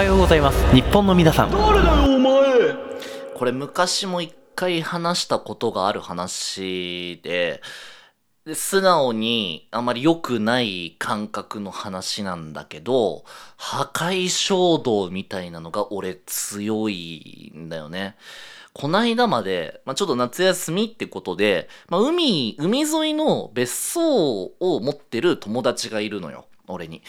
はようございます日本の皆さん誰だよお前これ昔も一回話したことがある話で、で素直にあまり良くない感覚の話なんだけど、破壊衝動みたいなのが俺強いんだよね。こないだまで、まあ、ちょっと夏休みってことで、まあ、海、海沿いの別荘を持ってる友達がいるのよ。俺に。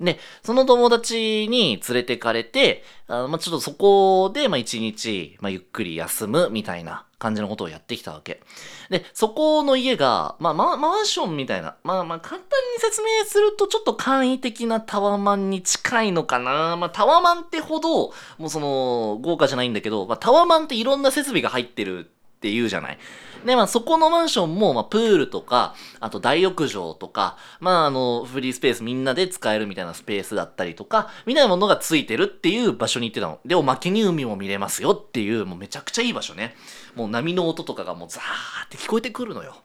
で、その友達に連れてかれて、あまあ、ちょっとそこで、まあ、一日、まあ、ゆっくり休むみたいな感じのことをやってきたわけ。で、そこの家が、まあ、ま、マンションみたいな、まあ、まあ、簡単に説明すると、ちょっと簡易的なタワマンに近いのかな。まあ、タワマンってほど、もうその、豪華じゃないんだけど、まあ、タワマンっていろんな設備が入ってるって言うじゃない。で、まあそこのマンションも、まあプールとか、あと大浴場とか、まああの、フリースペースみんなで使えるみたいなスペースだったりとか、みたいなものがついてるっていう場所に行ってたの。で、おまけに海も見れますよっていう、もうめちゃくちゃいい場所ね。もう波の音とかがもうザーって聞こえてくるのよ。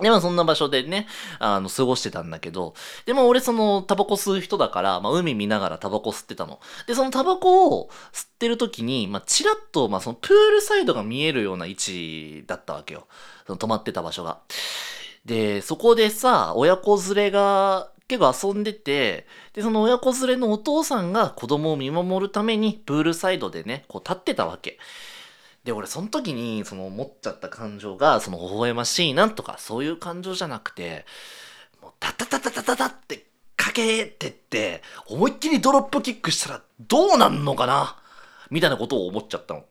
で、まあそんな場所でね、あの、過ごしてたんだけど、で、も俺その、タバコ吸う人だから、まあ海見ながらタバコ吸ってたの。で、そのタバコを吸ってる時に、まあチラッと、まあそのプールサイドが見えるような位置だったわけよ。その泊まってた場所が。で、そこでさ、親子連れが結構遊んでて、で、その親子連れのお父さんが子供を見守るためにプールサイドでね、こう立ってたわけ。で、俺、その時に、その、思っちゃった感情が、その、微笑ましいなとか、そういう感情じゃなくて、もう、タタタタタタタってかけてって、思いっきりドロップキックしたら、どうなんのかな？みたいなことを思っちゃったの。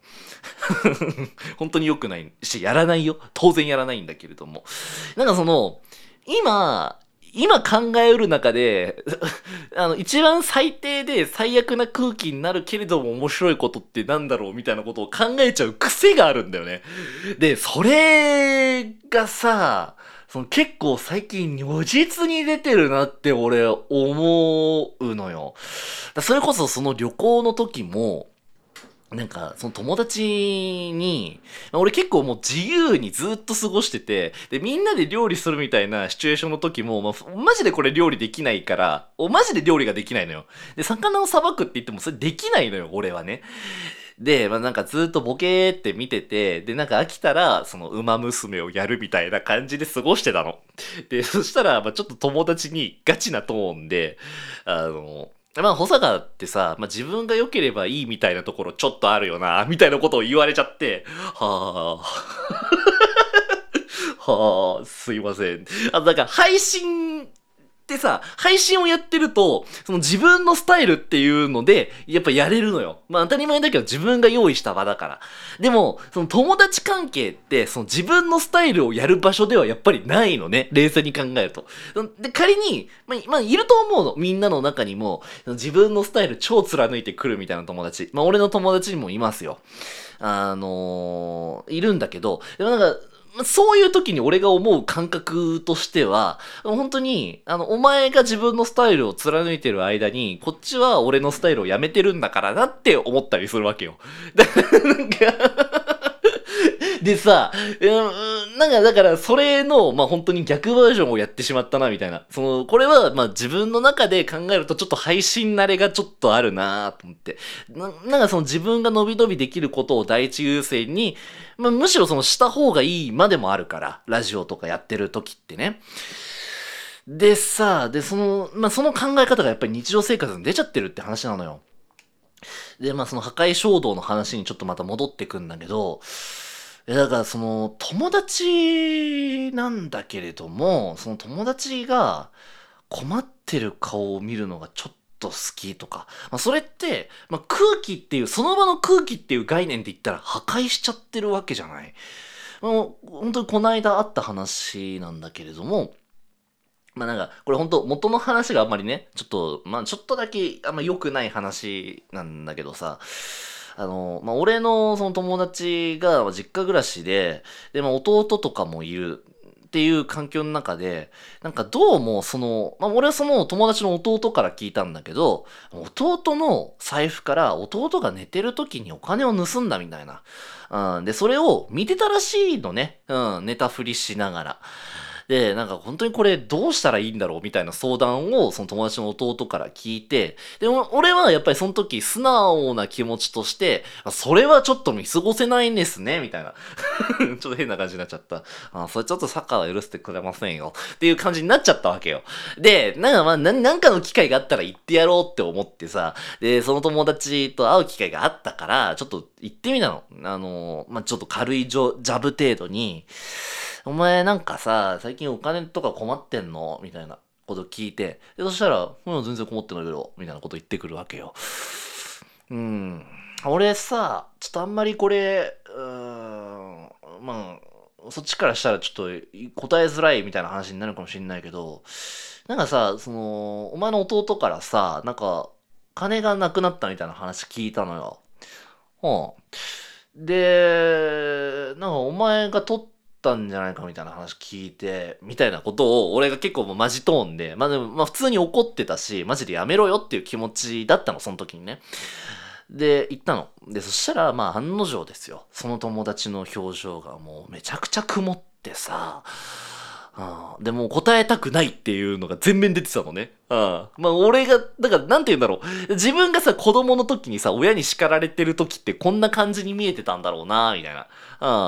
本当に良くないし、やらないよ。当然やらないんだけれども。なんかその、今、今考えうる中で、あの、一番最低で最悪な空気になるけれども面白いことってなんだろうみたいなことを考えちゃう癖があるんだよね。で、それがさ、その結構最近如実に出てるなって俺思うのよ。それこそその旅行の時も、なんか、その友達に、俺結構もう自由にずっと過ごしてて、で、みんなで料理するみたいなシチュエーションの時も、まあ、マジでこれ料理できないから、お、マジで料理ができないのよ。で、魚をさばくって言ってもそれできないのよ、俺はね。で、まあ、なんかずっとボケーって見てて、で、なんか飽きたら、その、馬娘をやるみたいな感じで過ごしてたの。で、そしたら、まあ、ちょっと友達にガチなトーンで、あの、まあ、保坂ってさ、まあ、自分が良ければいいみたいなところちょっとあるよな、みたいなことを言われちゃって、はあ、はあ、すいません。あ、の、なんか配信ってさ、配信をやってると、その自分のスタイルっていうので、やっぱやれるのよ。まあ当たり前だけど自分が用意した場だから。でも、その友達関係って、その自分のスタイルをやる場所ではやっぱりないのね。冷静に考えると。で、仮に、まあ、まあ、いると思うの。みんなの中にも、自分のスタイル超貫いてくるみたいな友達。まあ俺の友達にもいますよ。あのー、いるんだけど、でもなんか、そういう時に俺が思う感覚としては、本当に、あの、お前が自分のスタイルを貫いてる間に、こっちは俺のスタイルをやめてるんだからなって思ったりするわけよ。だからなんか でさ、うん、なんかだからそれの、まあ本当に逆バージョンをやってしまったな、みたいな。その、これはまあ自分の中で考えるとちょっと配信慣れがちょっとあるなと思って。ななんかその自分が伸び伸びできることを第一優先に、まあむしろそのした方がいいまでもあるから、ラジオとかやってる時ってね。でさ、で、その、まあ、その考え方がやっぱり日常生活に出ちゃってるって話なのよ。で、まあ、その破壊衝動の話にちょっとまた戻ってくんだけど、だからその友達なんだけれども、その友達が困ってる顔を見るのがちょっと好きとか、まあ、それって、まあ、空気っていう、その場の空気っていう概念で言ったら破壊しちゃってるわけじゃない。もう本当にこの間あった話なんだけれども、まあなんか、これ本当元の話があんまりね、ちょっと、まあちょっとだけあんま良くない話なんだけどさ、あの、まあ、俺のその友達が実家暮らしで、で、まあ、弟とかもいるっていう環境の中で、なんかどうもその、まあ、俺はその友達の弟から聞いたんだけど、弟の財布から弟が寝てる時にお金を盗んだみたいな。うん、で、それを見てたらしいのね。うん、寝たふりしながら。で、なんか本当にこれどうしたらいいんだろうみたいな相談をその友達の弟から聞いて、でも俺はやっぱりその時素直な気持ちとして、それはちょっと見過ごせないんですね、みたいな。ちょっと変な感じになっちゃった。あ、それちょっとサッカーは許してくれませんよ。っていう感じになっちゃったわけよ。で、なんかまあ、なんかの機会があったら行ってやろうって思ってさ、で、その友達と会う機会があったから、ちょっと行ってみたの。あの、まあ、ちょっと軽いジョジャブ程度に、お前なんかさ、最近お金とか困ってんの？みたいなこと聞いて、でそしたら、うん、全然困ってないけど、みたいなこと言ってくるわけよ。うん。俺さ、ちょっとあんまりこれ、うん、まあ、そっちからしたらちょっと答えづらいみたいな話になるかもしれないけど、なんかさ、その、お前の弟からさ、なんか、金がなくなったみたいな話聞いたのよ。うん。で、なんかお前が取ったんじゃないかみたいな話聞いて、みたいなことを俺が結構もうマジトーンで、まあでも、まあ普通に怒ってたし、マジでやめろよっていう気持ちだったの、その時にね。で、行ったの。で、そしたら、まあ案の定ですよ。その友達の表情がもうめちゃくちゃ曇ってさ、うん、でも答えたくないっていうのが全面出てたのね。うん。まあ俺が、だからなんて言うんだろう。自分がさ、子供の時にさ、親に叱られてる時ってこんな感じに見えてたんだろうな、みたいな。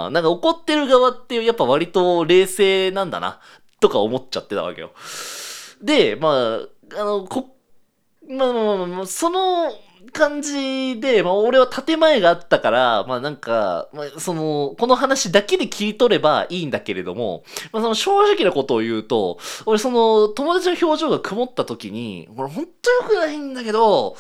うん。なんか怒ってる側ってやっぱ割と冷静なんだな、とか思っちゃってたわけよ。で、まあ、あの、こ、まあまあまあ、その感じで、まあ俺は建前があったから、まあなんか、まあその、この話だけで切り取ればいいんだけれども、まあその正直なことを言うと、俺その友達の表情が曇った時に、これほんと良くないんだけど、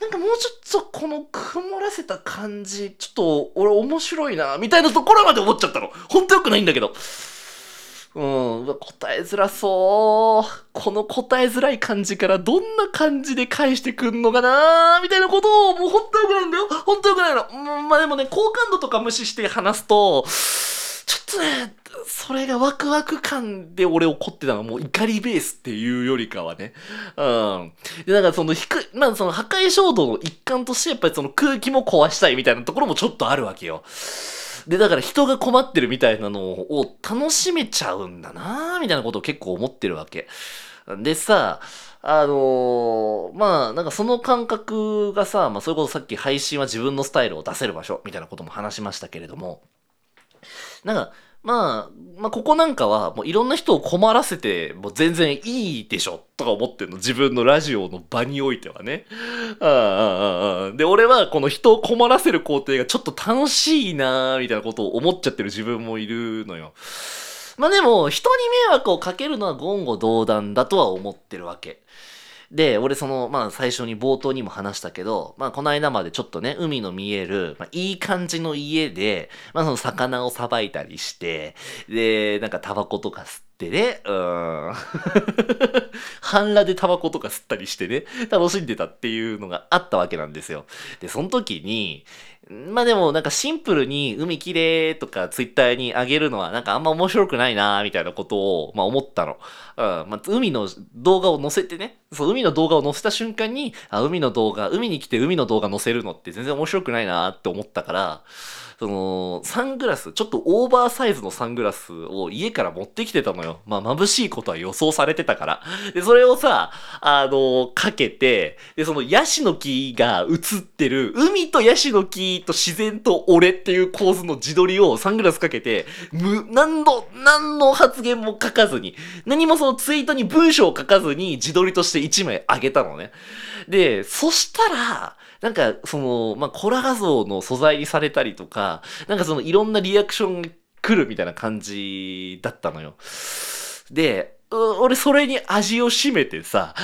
なんかもうちょっとこの曇らせた感じ、ちょっと俺面白いな、みたいなところまで思っちゃったの。ほんと良くないんだけど。うん、答えづらそう。この答えづらい感じからどんな感じで返してくんのかなみたいなことをもうほんと良くないんだよ。ほんと良くないの。うん、まあでもね、好感度とか無視して話すと、ちょっとね、それがワクワク感で俺怒ってたのはもう怒りベースっていうよりかはね。うん。で、だからその低い、まあその破壊衝動の一環としてやっぱりその空気も壊したいみたいなところもちょっとあるわけよ。で、だから人が困ってるみたいなのを楽しめちゃうんだなみたいなことを結構思ってるわけ。でさ、あのーまあ、なんかその感覚がさ、まあ、それこそさっき配信は自分のスタイルを出せる場所みたいなことも話しましたけれども、なんか、まあ、まあ、ここなんかは、もういろんな人を困らせて、もう全然いいでしょ、とか思ってるの。自分のラジオの場においてはね。で、俺はこの人を困らせる工程がちょっと楽しいなーみたいなことを思っちゃってる自分もいるのよ。まあでも、人に迷惑をかけるのは言語道断だとは思ってるわけ。で、俺その、まあ最初に冒頭にも話したけど、まあこの間までちょっとね、海の見える、まあいい感じの家で、まあその魚をさばいたりして、で、なんかタバコとか吸ってね、うん。半裸でタバコとか吸ったりしてね、楽しんでたっていうのがあったわけなんですよ。で、その時に、まあでもなんかシンプルに海綺麗とかツイッターに上げるのはなんかあんま面白くないなみたいなことをまあ思ったの。うん。まあ海の動画を載せてね、そう海の動画を載せた瞬間に、あ、海の動画、海に来て海の動画載せるのって全然面白くないなって思ったから、その、サングラス、ちょっとオーバーサイズのサングラスを家から持ってきてたのよ。まあ、眩しいことは予想されてたから。で、それをさ、あの、かけて、で、そのヤシの木が映ってる、海とヤシの木と自然と俺っていう構図の自撮りをサングラスかけて、む、何の、何の発言も書かずに、何もそのツイートに文章を書かずに自撮りとして1枚あげたのね。で、そしたら、なんか、その、まあ、コラ画像の素材にされたりとか、なんかそのいろんなリアクションが来るみたいな感じだったのよ。で、俺それに味を占めてさ、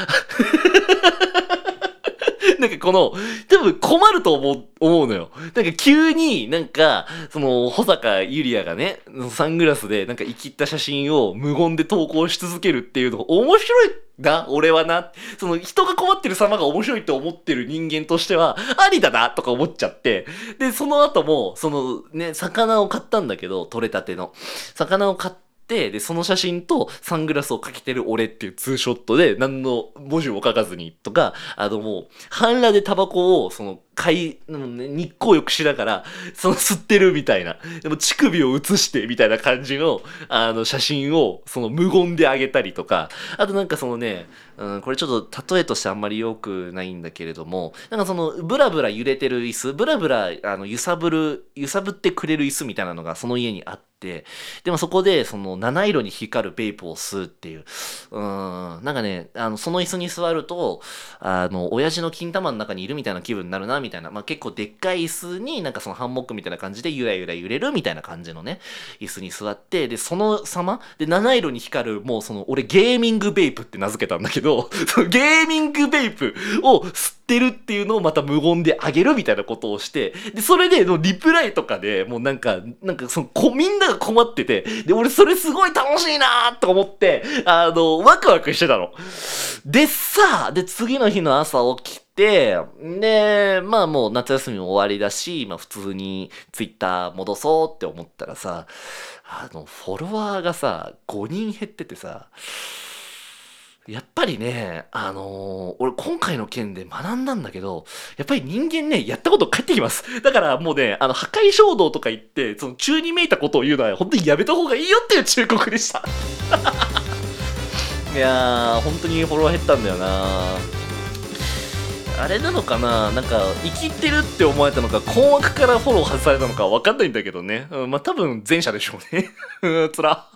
なんかこの、多分困ると思う、思うのよ。なんか急になんか、その、保坂ゆりやがね、サングラスでなんか生きった写真を無言で投稿し続けるっていうのが面白いな、俺はな。その人が困ってる様が面白いと思ってる人間としては、ありだなとか思っちゃって。で、その後も、そのね、魚を買ったんだけど、取れたての。魚を買って、で、その写真とサングラスをかけてる俺っていうツーショットで、何の文字も書かずにとか、あのもう、半裸でタバコを、その、海、ね、日光浴しながら、その吸ってるみたいな。でも乳首を映してみたいな感じの、あの、写真を、その無言であげたりとか、あとなんかそのね、うん、これちょっと例えとしてあんまり良くないんだけれども、なんかその、ブラブラ揺れてる椅子、ブラブラ、あの、揺さぶる、揺さぶってくれる椅子みたいなのがその家にあって、でもそこで、その、七色に光るベイプを吸うっていう、うん、なんかね、あの、その椅子に座ると、あの、親父の金玉の中にいるみたいな気分になるな、みたいな。みたいなまあ、結構でっかい椅子になんかそのハンモックみたいな感じでゆらゆら揺れるみたいな感じのね、椅子に座って、で、その様で、七色に光る、もうその、俺ゲーミングベイプって名付けたんだけど、そのゲーミングベイプを吸ってるっていうのをまた無言であげるみたいなことをして、で、それで、リプライとかでもうなんか、なんかその、こ、みんなが困ってて、で、俺それすごい楽しいなーと思って、あの、ワクワクしてたの。でさ、で、次の日の朝起きて、で、まあもう夏休みも終わりだし、まあ普通にツイッター戻そうって思ったらさ、あの、フォロワーがさ、5人減っててさ、やっぱりね、あのー、俺今回の件で学んだんだけど、やっぱり人間ね、やったこと返ってきます。だからもうね、あの、破壊衝動とか言って、その中にめいたことを言うのは本当にやめた方がいいよっていう忠告でした。いやー、本当にフォロワー減ったんだよなあれなのかな？なんか、生きてるって思われたのか、困惑からフォロー外されたのか分かんないんだけどね。うん、まあ、多分前者でしょうね。つら。